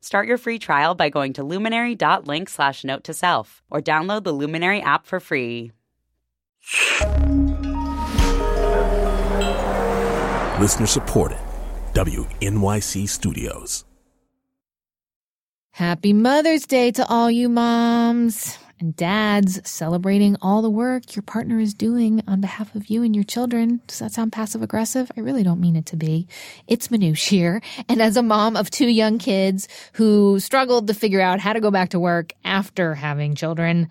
Start your free trial by going to luminary.link slash note to self or download the Luminary app for free. Listener supported. WNYC Studios. Happy Mother's Day to all you moms and dads celebrating all the work your partner is doing on behalf of you and your children. Does that sound passive aggressive? I really don't mean it to be. It's Manoush here. And as a mom of two young kids who struggled to figure out how to go back to work after having children,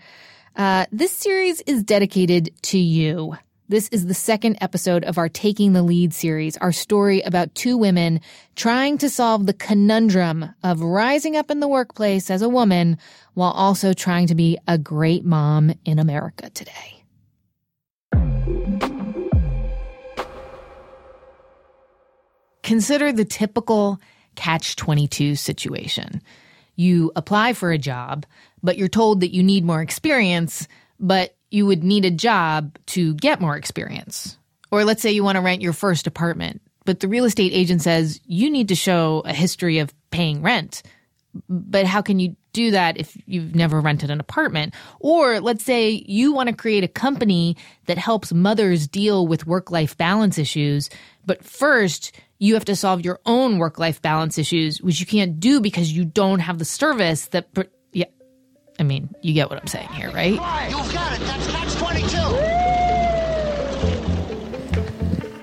uh, this series is dedicated to you. This is the second episode of our Taking the Lead series, our story about two women trying to solve the conundrum of rising up in the workplace as a woman while also trying to be a great mom in America today. Consider the typical catch 22 situation. You apply for a job, but you're told that you need more experience, but you would need a job to get more experience. Or let's say you want to rent your first apartment, but the real estate agent says you need to show a history of paying rent. But how can you do that if you've never rented an apartment? Or let's say you want to create a company that helps mothers deal with work life balance issues, but first you have to solve your own work life balance issues, which you can't do because you don't have the service that. Yeah, I mean, you get what I'm saying here, right? You've got it. That's catch 22.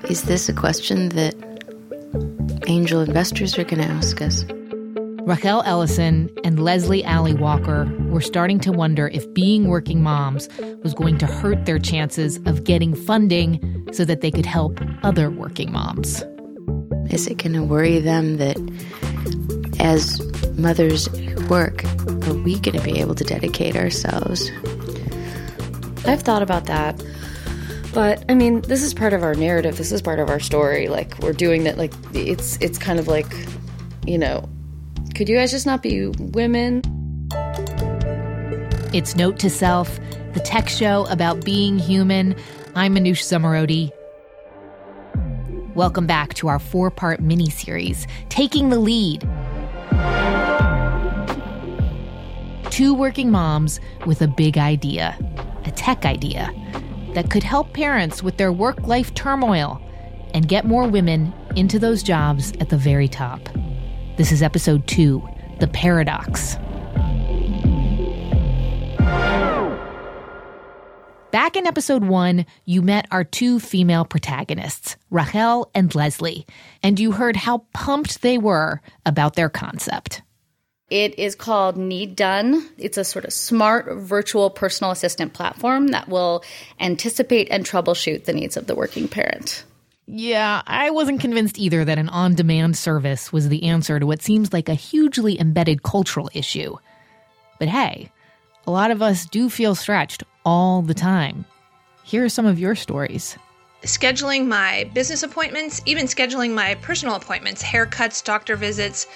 Is this a question that angel investors are going to ask us? Rachel Ellison and Leslie Alley Walker were starting to wonder if being working moms was going to hurt their chances of getting funding so that they could help other working moms. Is it going to worry them that as mothers who work, are we going to be able to dedicate ourselves? I've thought about that. But I mean, this is part of our narrative. This is part of our story. Like we're doing that like it's it's kind of like, you know, could you guys just not be women? It's Note to Self, the tech show about being human. I'm Manoush Zomorodi. Welcome back to our four part mini series, Taking the Lead. Two working moms with a big idea, a tech idea that could help parents with their work life turmoil and get more women into those jobs at the very top. This is episode two The Paradox. Back in episode one, you met our two female protagonists, Rachel and Leslie, and you heard how pumped they were about their concept. It is called Need Done. It's a sort of smart virtual personal assistant platform that will anticipate and troubleshoot the needs of the working parent. Yeah, I wasn't convinced either that an on demand service was the answer to what seems like a hugely embedded cultural issue. But hey, a lot of us do feel stretched all the time. Here are some of your stories. Scheduling my business appointments, even scheduling my personal appointments, haircuts, doctor visits,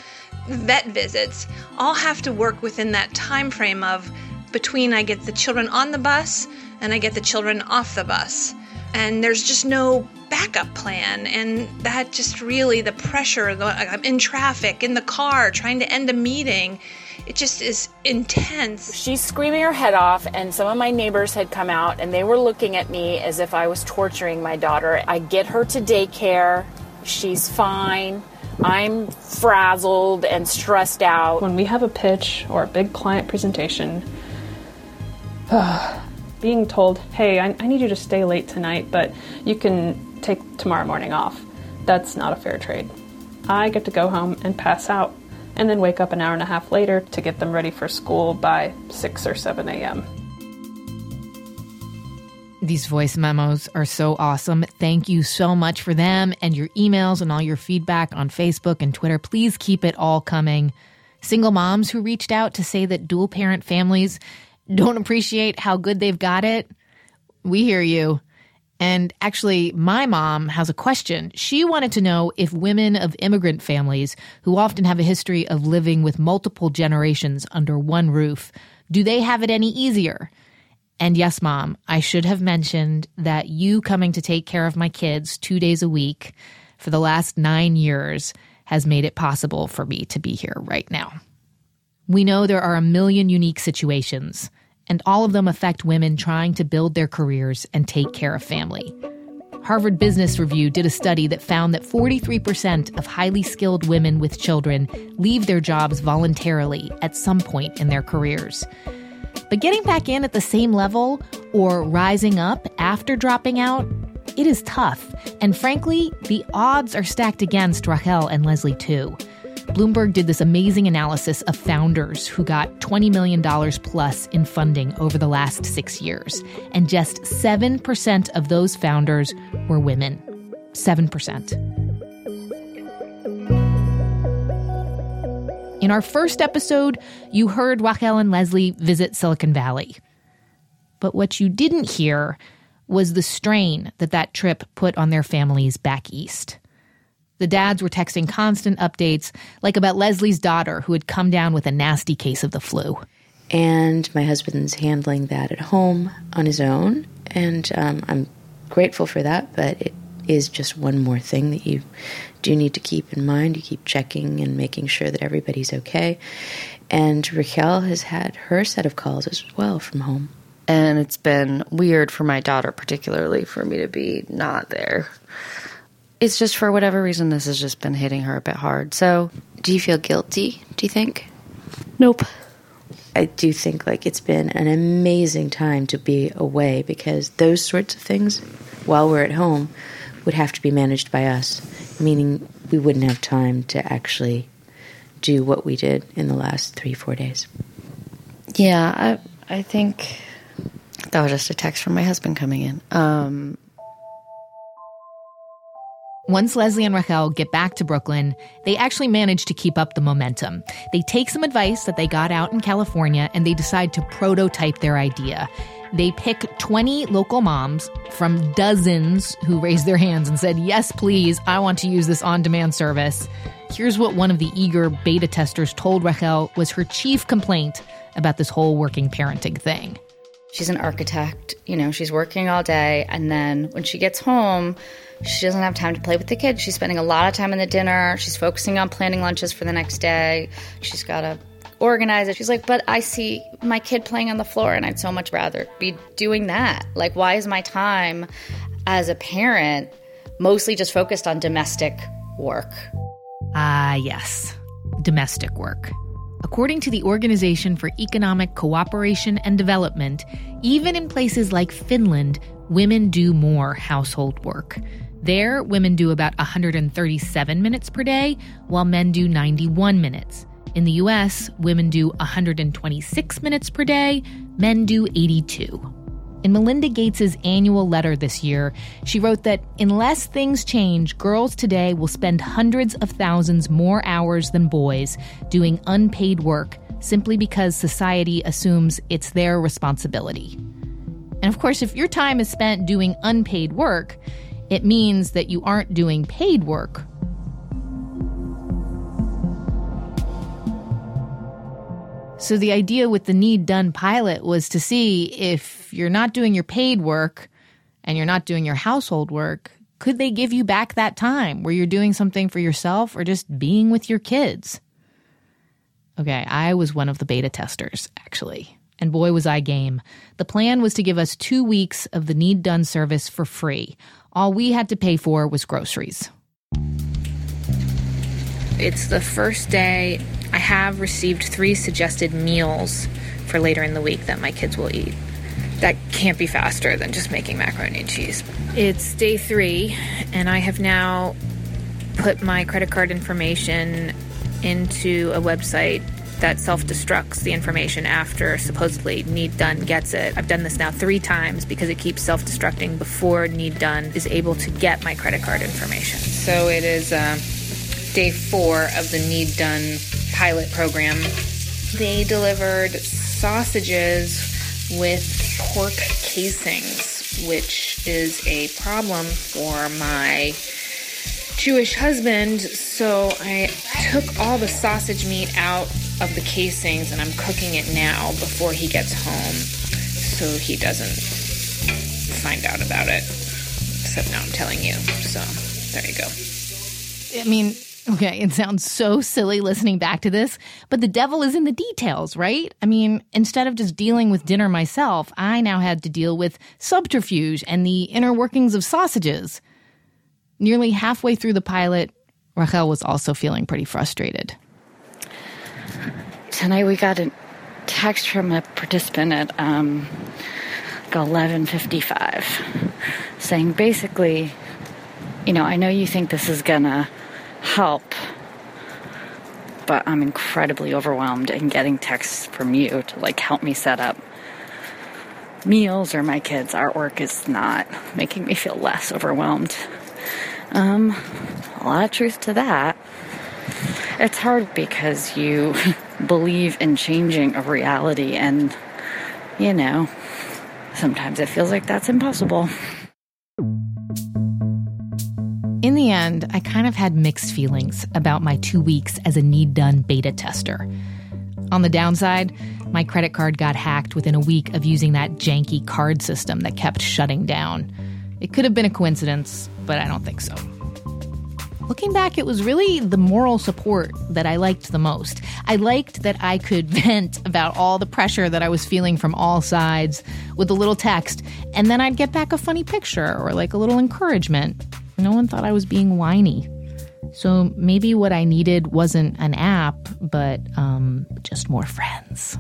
vet visits, all have to work within that time frame of between I get the children on the bus and I get the children off the bus. And there's just no backup plan. And that just really, the pressure, the, I'm in traffic, in the car, trying to end a meeting it just is intense. She's screaming her head off, and some of my neighbors had come out and they were looking at me as if I was torturing my daughter. I get her to daycare, she's fine. I'm frazzled and stressed out. When we have a pitch or a big client presentation, ah, being told, hey, I, I need you to stay late tonight, but you can take tomorrow morning off, that's not a fair trade. I get to go home and pass out and then wake up an hour and a half later to get them ready for school by 6 or 7 a.m. These voice memos are so awesome. Thank you so much for them and your emails and all your feedback on Facebook and Twitter. Please keep it all coming. Single moms who reached out to say that dual parent families don't appreciate how good they've got it. We hear you. And actually, my mom has a question. She wanted to know if women of immigrant families who often have a history of living with multiple generations under one roof, do they have it any easier? And yes, mom, I should have mentioned that you coming to take care of my kids two days a week for the last nine years has made it possible for me to be here right now. We know there are a million unique situations and all of them affect women trying to build their careers and take care of family. Harvard Business Review did a study that found that 43% of highly skilled women with children leave their jobs voluntarily at some point in their careers. But getting back in at the same level or rising up after dropping out, it is tough. And frankly, the odds are stacked against Rachel and Leslie too. Bloomberg did this amazing analysis of founders who got $20 million plus in funding over the last six years. And just 7% of those founders were women. 7%. In our first episode, you heard Rachel and Leslie visit Silicon Valley. But what you didn't hear was the strain that that trip put on their families back east. The dads were texting constant updates, like about Leslie's daughter who had come down with a nasty case of the flu. And my husband's handling that at home on his own. And um, I'm grateful for that, but it is just one more thing that you do need to keep in mind. You keep checking and making sure that everybody's okay. And Raquel has had her set of calls as well from home. And it's been weird for my daughter, particularly, for me to be not there it's just for whatever reason this has just been hitting her a bit hard. So, do you feel guilty? Do you think? Nope. I do think like it's been an amazing time to be away because those sorts of things while we're at home would have to be managed by us, meaning we wouldn't have time to actually do what we did in the last 3-4 days. Yeah, I I think that was just a text from my husband coming in. Um once Leslie and Rachel get back to Brooklyn, they actually manage to keep up the momentum. They take some advice that they got out in California and they decide to prototype their idea. They pick 20 local moms from dozens who raised their hands and said, Yes, please, I want to use this on demand service. Here's what one of the eager beta testers told Rachel was her chief complaint about this whole working parenting thing. She's an architect, you know, she's working all day, and then when she gets home, she doesn't have time to play with the kids. She's spending a lot of time in the dinner. She's focusing on planning lunches for the next day. She's got to organize it. She's like, but I see my kid playing on the floor and I'd so much rather be doing that. Like, why is my time as a parent mostly just focused on domestic work? Ah, uh, yes, domestic work. According to the Organization for Economic Cooperation and Development, even in places like Finland, women do more household work. There, women do about 137 minutes per day, while men do 91 minutes. In the US, women do 126 minutes per day, men do 82. In Melinda Gates' annual letter this year, she wrote that unless things change, girls today will spend hundreds of thousands more hours than boys doing unpaid work simply because society assumes it's their responsibility. And of course, if your time is spent doing unpaid work, it means that you aren't doing paid work. So, the idea with the Need Done pilot was to see if you're not doing your paid work and you're not doing your household work, could they give you back that time where you're doing something for yourself or just being with your kids? Okay, I was one of the beta testers, actually. And boy, was I game. The plan was to give us two weeks of the Need Done service for free, all we had to pay for was groceries. It's the first day. I have received three suggested meals for later in the week that my kids will eat. That can't be faster than just making macaroni and cheese. It's day three, and I have now put my credit card information into a website that self destructs the information after supposedly Need Done gets it. I've done this now three times because it keeps self destructing before Need Done is able to get my credit card information. So it is uh, day four of the Need Done pilot program. They delivered sausages with pork casings, which is a problem for my Jewish husband. So I took all the sausage meat out of the casings and I'm cooking it now before he gets home so he doesn't find out about it. Except now I'm telling you. So there you go. I mean, okay, it sounds so silly listening back to this, but the devil is in the details, right? I mean, instead of just dealing with dinner myself, I now had to deal with subterfuge and the inner workings of sausages. Nearly halfway through the pilot, Rachel was also feeling pretty frustrated. Tonight we got a text from a participant at um, like 11:55 saying basically, you know, I know you think this is gonna help, but I'm incredibly overwhelmed and getting texts from you to like help me set up meals or my kids' artwork is not making me feel less overwhelmed. Um, a lot of truth to that. It's hard because you believe in changing a reality, and you know, sometimes it feels like that's impossible. In the end, I kind of had mixed feelings about my two weeks as a need done beta tester. On the downside, my credit card got hacked within a week of using that janky card system that kept shutting down. It could have been a coincidence, but I don't think so. Looking back, it was really the moral support that I liked the most. I liked that I could vent about all the pressure that I was feeling from all sides with a little text, and then I'd get back a funny picture or like a little encouragement. No one thought I was being whiny. So maybe what I needed wasn't an app, but um, just more friends.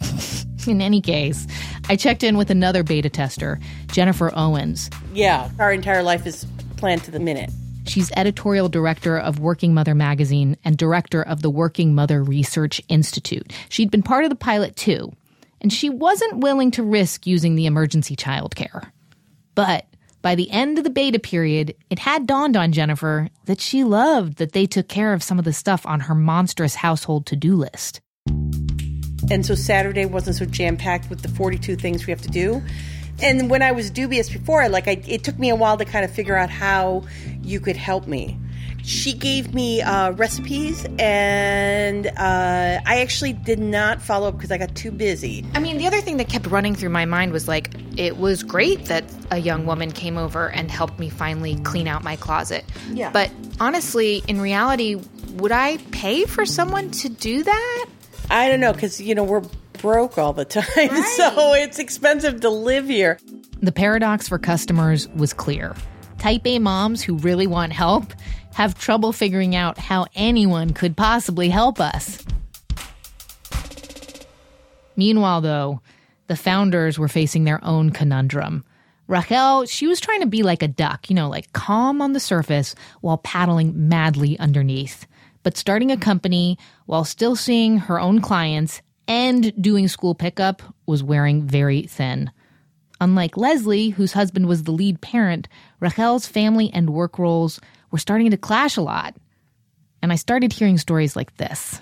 in any case, I checked in with another beta tester, Jennifer Owens. Yeah, our entire life is planned to the minute. She's editorial director of Working Mother magazine and director of the Working Mother Research Institute. She'd been part of the pilot too, and she wasn't willing to risk using the emergency childcare. But by the end of the beta period, it had dawned on Jennifer that she loved that they took care of some of the stuff on her monstrous household to do list. And so Saturday wasn't so jam packed with the 42 things we have to do. And when I was dubious before, like I, it took me a while to kind of figure out how you could help me. She gave me uh, recipes, and uh, I actually did not follow up because I got too busy. I mean, the other thing that kept running through my mind was like, it was great that a young woman came over and helped me finally clean out my closet. Yeah. But honestly, in reality, would I pay for someone to do that? I don't know because you know we're broke all the time, so it's expensive to live here. The paradox for customers was clear. Type A moms who really want help have trouble figuring out how anyone could possibly help us. Meanwhile, though, the founders were facing their own conundrum. Rachel, she was trying to be like a duck, you know, like calm on the surface while paddling madly underneath. But starting a company while still seeing her own clients and doing school pickup was wearing very thin. Unlike Leslie, whose husband was the lead parent, Rachel's family and work roles were starting to clash a lot. And I started hearing stories like this.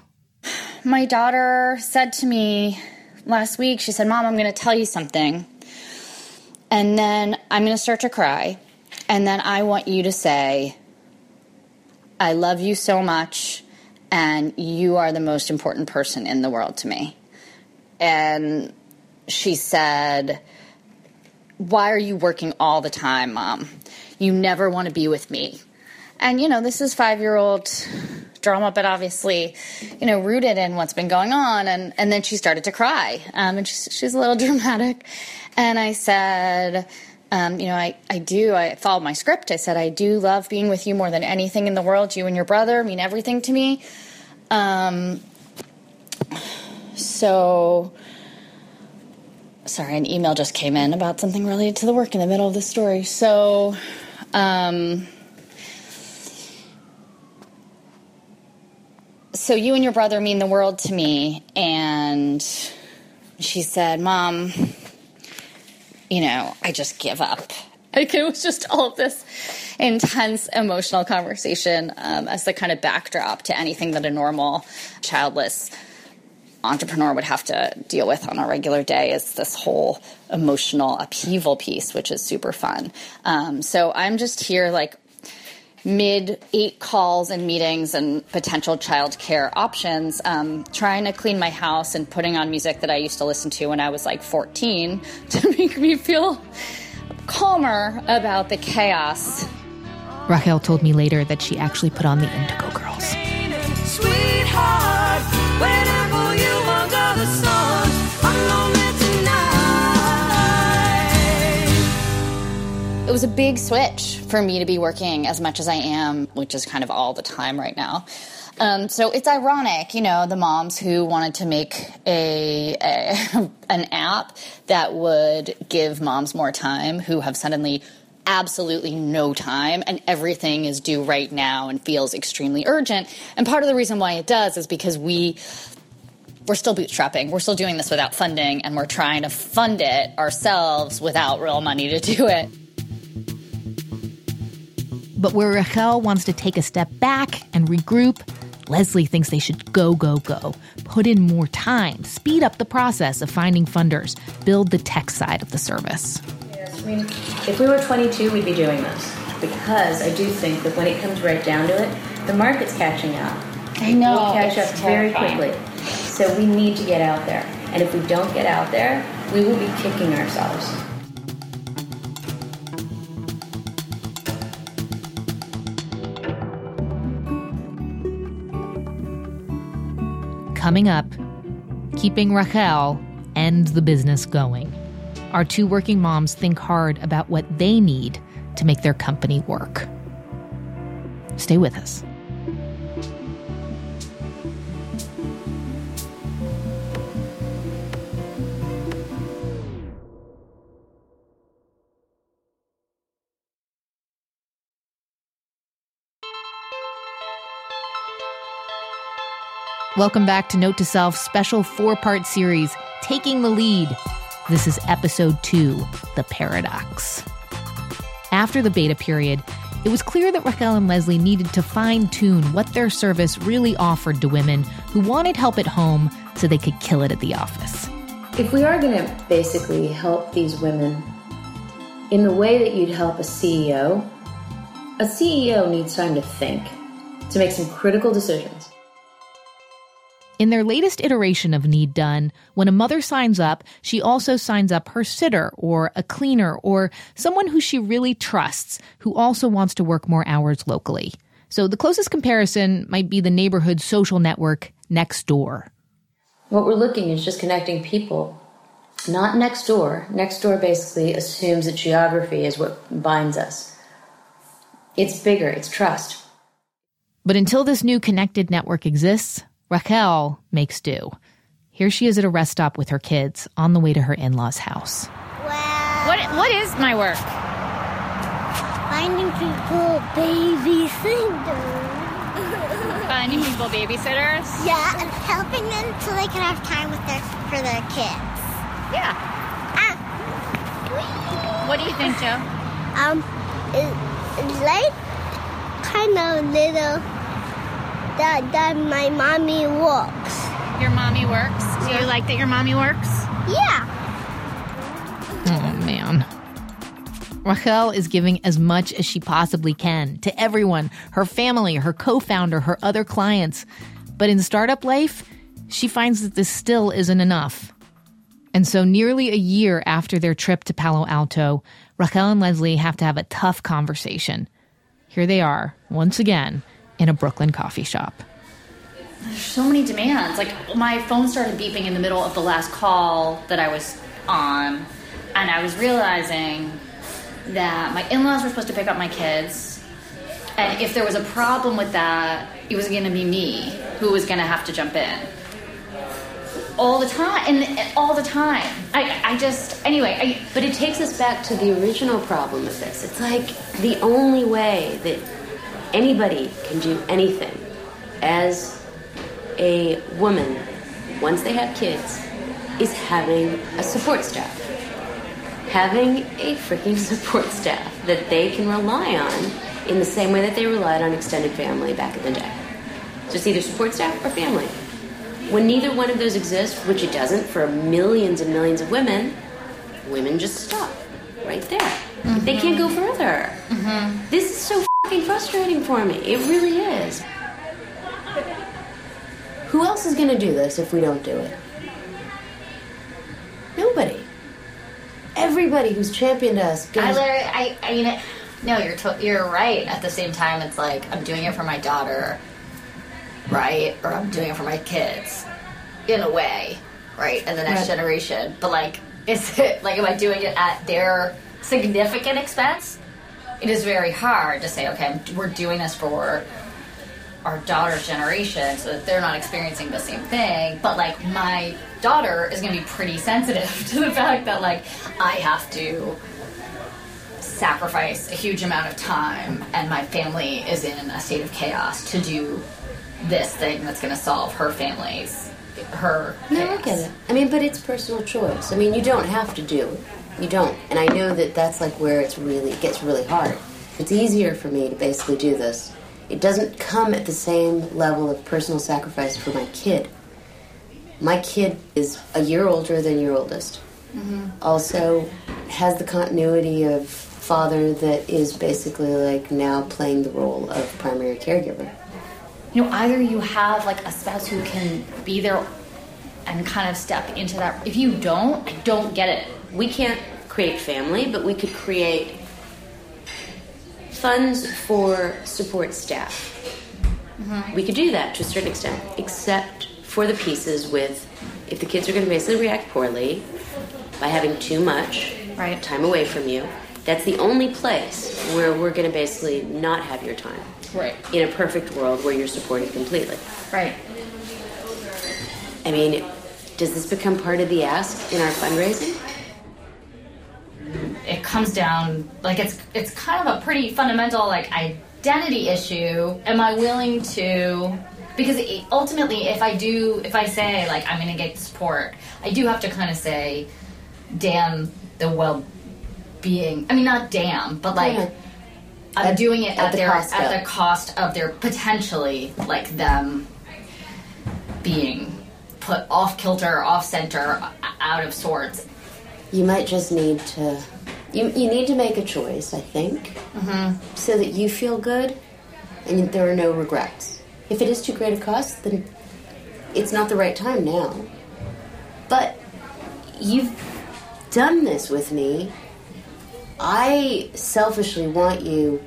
My daughter said to me last week, she said, Mom, I'm going to tell you something. And then I'm going to start to cry. And then I want you to say, I love you so much, and you are the most important person in the world to me. And she said, Why are you working all the time, Mom? You never want to be with me. And, you know, this is five year old drama, but obviously, you know, rooted in what's been going on. And, and then she started to cry. Um, and she's, she's a little dramatic. And I said, um, you know, I, I do, I followed my script. I said, I do love being with you more than anything in the world. You and your brother mean everything to me. Um, so, sorry, an email just came in about something related to the work in the middle of the story. So, um, so you and your brother mean the world to me. And she said, Mom, you know, I just give up. Like it was just all of this. intense emotional conversation um, as the kind of backdrop to anything that a normal childless entrepreneur would have to deal with on a regular day is this whole emotional upheaval piece, which is super fun. Um, so I'm just here like mid eight calls and meetings and potential childcare options, um, trying to clean my house and putting on music that I used to listen to when I was like 14 to make me feel calmer about the chaos. Raquel told me later that she actually put on the Indigo Girls. Sweetheart, It was a big switch for me to be working as much as I am, which is kind of all the time right now. Um, so it's ironic, you know, the moms who wanted to make a, a an app that would give moms more time, who have suddenly absolutely no time and everything is due right now and feels extremely urgent. And part of the reason why it does is because we we're still bootstrapping. We're still doing this without funding and we're trying to fund it ourselves without real money to do it. But where Raquel wants to take a step back and regroup, Leslie thinks they should go, go, go. Put in more time, speed up the process of finding funders, build the tech side of the service. I mean, if we were 22, we'd be doing this. Because I do think that when it comes right down to it, the market's catching up. I know, We'll catch it's up very terrifying. quickly. So we need to get out there. And if we don't get out there, we will be kicking ourselves. Coming up, keeping Raquel and the business going. Our two working moms think hard about what they need to make their company work. Stay with us. Welcome back to Note to Self special four part series, Taking the Lead. This is episode two The Paradox. After the beta period, it was clear that Raquel and Leslie needed to fine tune what their service really offered to women who wanted help at home so they could kill it at the office. If we are going to basically help these women in the way that you'd help a CEO, a CEO needs time to think, to make some critical decisions. In their latest iteration of Need Done, when a mother signs up, she also signs up her sitter or a cleaner or someone who she really trusts who also wants to work more hours locally. So the closest comparison might be the neighborhood social network Nextdoor. What we're looking is just connecting people, not Nextdoor. Next door basically assumes that geography is what binds us. It's bigger, it's trust. But until this new connected network exists, Raquel makes do. Here she is at a rest stop with her kids on the way to her in law's house. What what is my work? Finding people babysitters. Finding people babysitters? Yeah, and helping them so they can have time with their for their kids. Yeah. What do you think, Joe? Um, it, it's like kind of little that that my mommy works. Your mommy works? Do you like that your mommy works? Yeah. Oh, man. Rachel is giving as much as she possibly can to everyone her family, her co founder, her other clients. But in startup life, she finds that this still isn't enough. And so, nearly a year after their trip to Palo Alto, Raquel and Leslie have to have a tough conversation. Here they are, once again, in a Brooklyn coffee shop. There's so many demands. Like my phone started beeping in the middle of the last call that I was on, and I was realizing that my in-laws were supposed to pick up my kids, and if there was a problem with that, it was going to be me who was going to have to jump in. All the time, and eh, all the time. I, I just, anyway. I, But it takes us back to the original problem of this. It's like the only way that anybody can do anything as a woman once they have kids is having a support staff. Having a freaking support staff that they can rely on in the same way that they relied on extended family back in the day. So it's either support staff or family. When neither one of those exists, which it doesn't for millions and millions of women, women just stop right there. They can't go further. Mm-hmm. Mm-hmm. This is so fucking frustrating for me. It really is. Who else is going to do this if we don't do it? Nobody. Everybody who's championed us I literally, I, I mean, no, you're to, you're right. At the same time, it's like I'm doing it for my daughter, right? Or I'm doing it for my kids, in a way, right? And the next Right. generation. But like, is it like am I doing it at their significant expense? It is very hard to say, okay, we're doing this for our daughter's generation so that they're not experiencing the same thing. But like, my daughter is going to be pretty sensitive to the fact that like I have to sacrifice a huge amount of time and my family is in a state of chaos to do this thing that's going to solve her family's her No, I get it. I mean, but it's personal choice. I mean, you don't have to do it. You don't. And I know that that's like where it's really it gets really hard. It's easier for me to basically do this. It doesn't come at the same level of personal sacrifice for my kid. My kid is a year older than your oldest. Mm-hmm. Also has the continuity of father that is basically like now playing the role of primary caregiver. you know either you have like a spouse who can be there and kind of step into that if you don't i don't get it we can't create family, but we could create funds for support staff. Mm-hmm. We could do that to a certain extent, except for the pieces with if the kids are going to basically react poorly by having too much time away from you. That's the only place where we're going to basically not have your time. Right. In a perfect world where you're supported completely. right I mean, does this become part of the ask in our fundraising? Comes down like it's it's kind of a pretty fundamental like identity issue am i willing to because ultimately if i do if i say like i'm going to get support i do have to kind of say damn the well-being i mean not damn but like Yeah. i'm At- doing it at at, the their cost at of. the cost of their potentially like them being put off kilter off center out of sorts You might just need to. You, you need to make a choice, I think, mm-hmm. so that you feel good and there are no regrets. If it is too great a cost, then it's not the right time now. But you've done this with me. I selfishly want you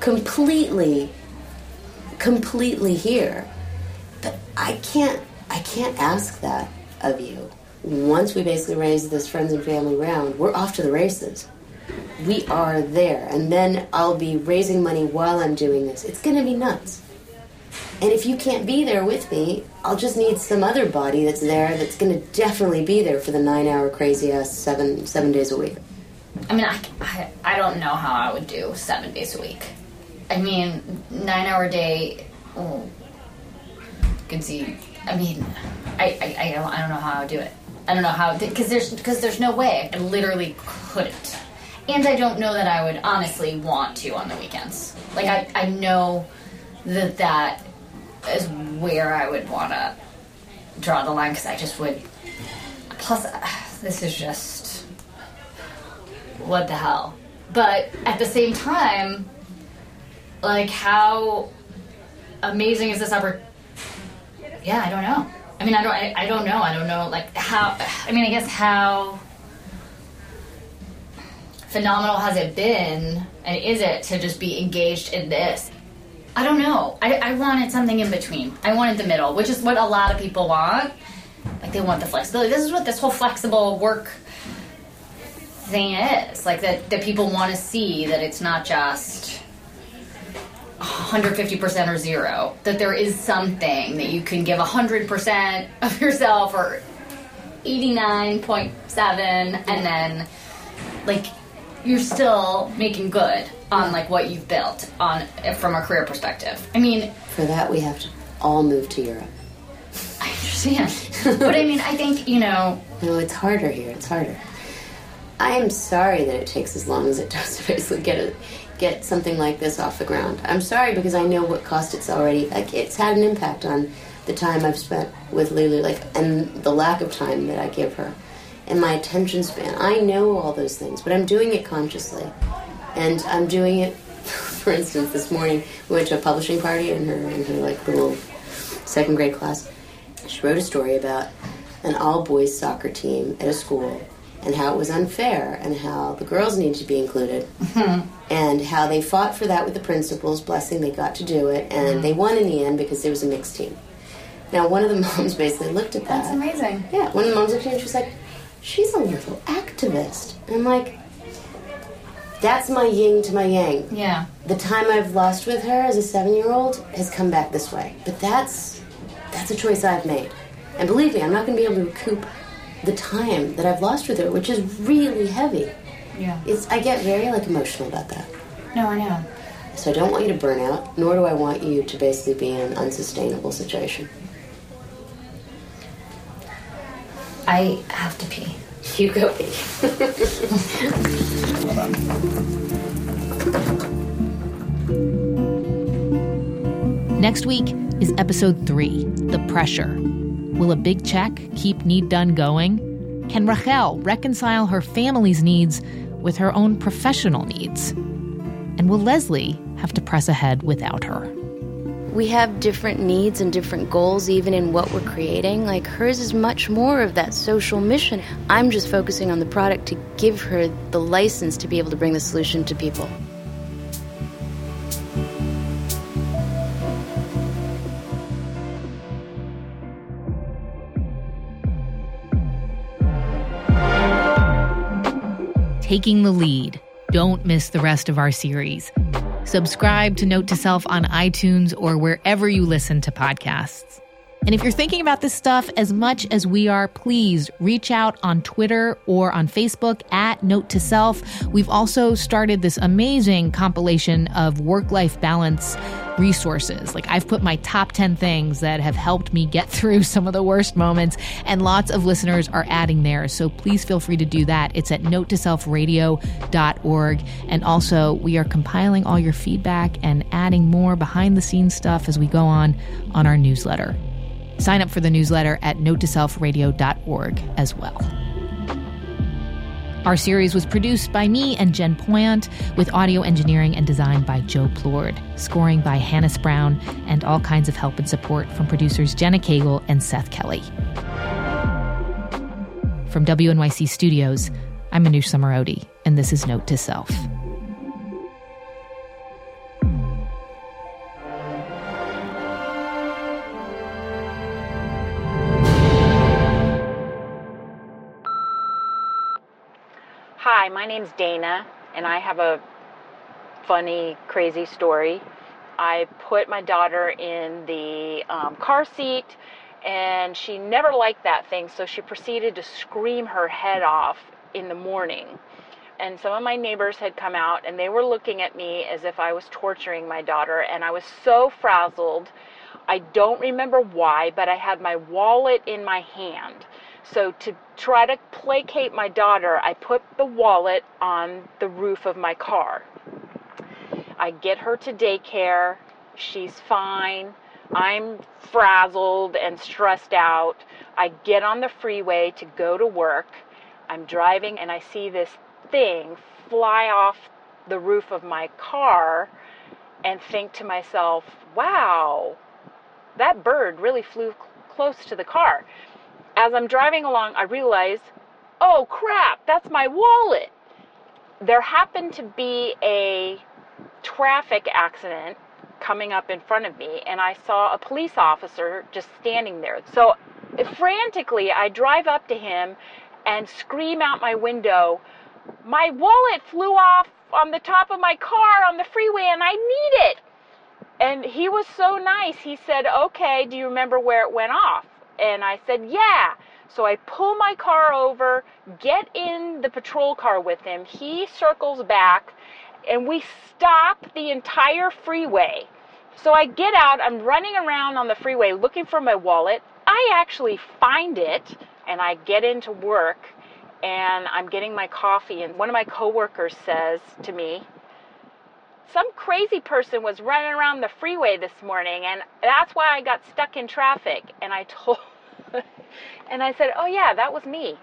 completely, completely here. But I can't. I can't ask that of you. Once we basically raise this friends and family round, we're off to the races. We are there, and then I'll be raising money while I'm doing this. It's going to be nuts. And if you can't be there with me, I'll just need some other body that's there that's going to definitely be there for the nine-hour crazy ass seven seven days a week. I mean, I, I, I don't know how I would do seven days a week. I mean, nine hour day. Oh, could see. I mean, I, I, I don't I don't know how I would do it. I don't know how because there's because there's no way I literally couldn't, and I don't know that I would honestly want to on the weekends. Like I I know that that is where I would want to draw the line because I just would. Plus, this is just what the hell. But at the same time, like how amazing is this opportunity? Yeah, I don't know. I mean, I don't. I, I don't know. I don't know. Like how. I mean, I guess how phenomenal has it been, and is it to just be engaged in this? I don't know. I, I wanted something in between. I wanted the middle, which is what a lot of people want. Like they want the flexibility. This is what this whole flexible work thing is. Like that, that people want to see that it's not just 150% or zero. That there is something that you can give 100% of yourself or 89.7 and then like you're still making good on like what you've built on eh, from a career perspective. I mean, For that, we have to all move to Europe. I understand. but I mean, I think, you know, No, it's harder here. It's harder. I am sorry that it takes as long as it does to basically get a, get something like this off the ground. I'm sorry because I know what cost it's already. Like it's had an impact on the time I've spent with Lulu, like and the lack of time that I give her, and my attention span. I know all those things, but I'm doing it consciously, and I'm doing it. For instance, this morning we went to a publishing party in her in her like little second grade class. She wrote a story about an all boys soccer team at a school and how it was unfair and how the girls needed to be included mm-hmm. and how they fought for that with the principals. Blessing, they got to do it and mm-hmm. they won in the end because there was a mixed team. Now, one of the moms basically looked at that. That's amazing. Yeah, one of the moms looked at me and she was like, she's a little activist. And I'm like, that's my yin to my yang. Yeah. The time I've lost with her as a seven year old has come back this way. But that's that's a choice I've made. And believe me, I'm not gonna be able to recoup the time that I've lost with her, which is really heavy. Yeah. It's I get very like emotional about that. No, I know. So I don't want you to burn out, nor do I want you to basically be in an unsustainable situation. I have to pee. You go pee. Next week is episode three The Pressure. Will a big check keep Need Done going? Can Rachel reconcile her family's needs with her own professional needs? And will Leslie have to press ahead without her? we have different needs and different goals even in what we're creating like hers is much more of that social mission i'm just focusing on the product to give her the license to be able to bring the solution to people Taking the lead. Don't miss the rest of our series. Subscribe to Note to Self on iTunes or wherever you listen to podcasts. And if you're thinking about this stuff as much as we are, please reach out on Twitter or on Facebook at Note to Self. We've also started this amazing compilation of work life balance resources. Like I've put my top 10 things that have helped me get through some of the worst moments, and lots of listeners are adding theirs. So please feel free to do that. It's at notetoselfradio.org. And also, we are compiling all your feedback and adding more behind the scenes stuff as we go on on our newsletter. Sign up for the newsletter at notetoselfradio.org as well. Our series was produced by me and Jen Poyant, with audio engineering and design by Joe Plourde, scoring by Hannis Brown, and all kinds of help and support from producers Jenna Kagel and Seth Kelly. From WNYC Studios, I'm Manoush Zomorodi, and this is Note to Self. Hi, my name's Dana, and I have a funny, crazy story. I put my daughter in the um, car seat, and she never liked that thing, so she proceeded to scream her head off in the morning. And some of my neighbors had come out, and they were looking at me as if I was torturing my daughter, and I was so frazzled. I don't remember why, but I had my wallet in my hand. So to try to placate my daughter, I put the wallet on the roof of my car. I get her to daycare. She's fine. I'm frazzled and stressed out. I get on the freeway to go to work. I'm driving and I see this thing fly off the roof of my car and think to myself, wow, that bird really flew cl- close to the car as I'm driving along, I realize, oh crap, that's my wallet. There happened to be a traffic accident coming up in front of me, and I saw a police officer just standing there. So frantically, I drive up to him and scream out my window, My wallet flew off on the top of my car on the freeway, and I need it. And he was so nice. He said, Okay, do you remember where it went off? And I said, Yeah. So I pull my car over, get in the patrol car with him. He circles back, and we stop the entire freeway. So I get out, I'm running around on the freeway looking for my wallet. I actually find it, and I get into work. and I'm getting my coffee, and one of my coworkers says to me, some crazy person was running around the freeway this morning and that's why I got stuck in traffic and I told and I said, "Oh yeah, that was me."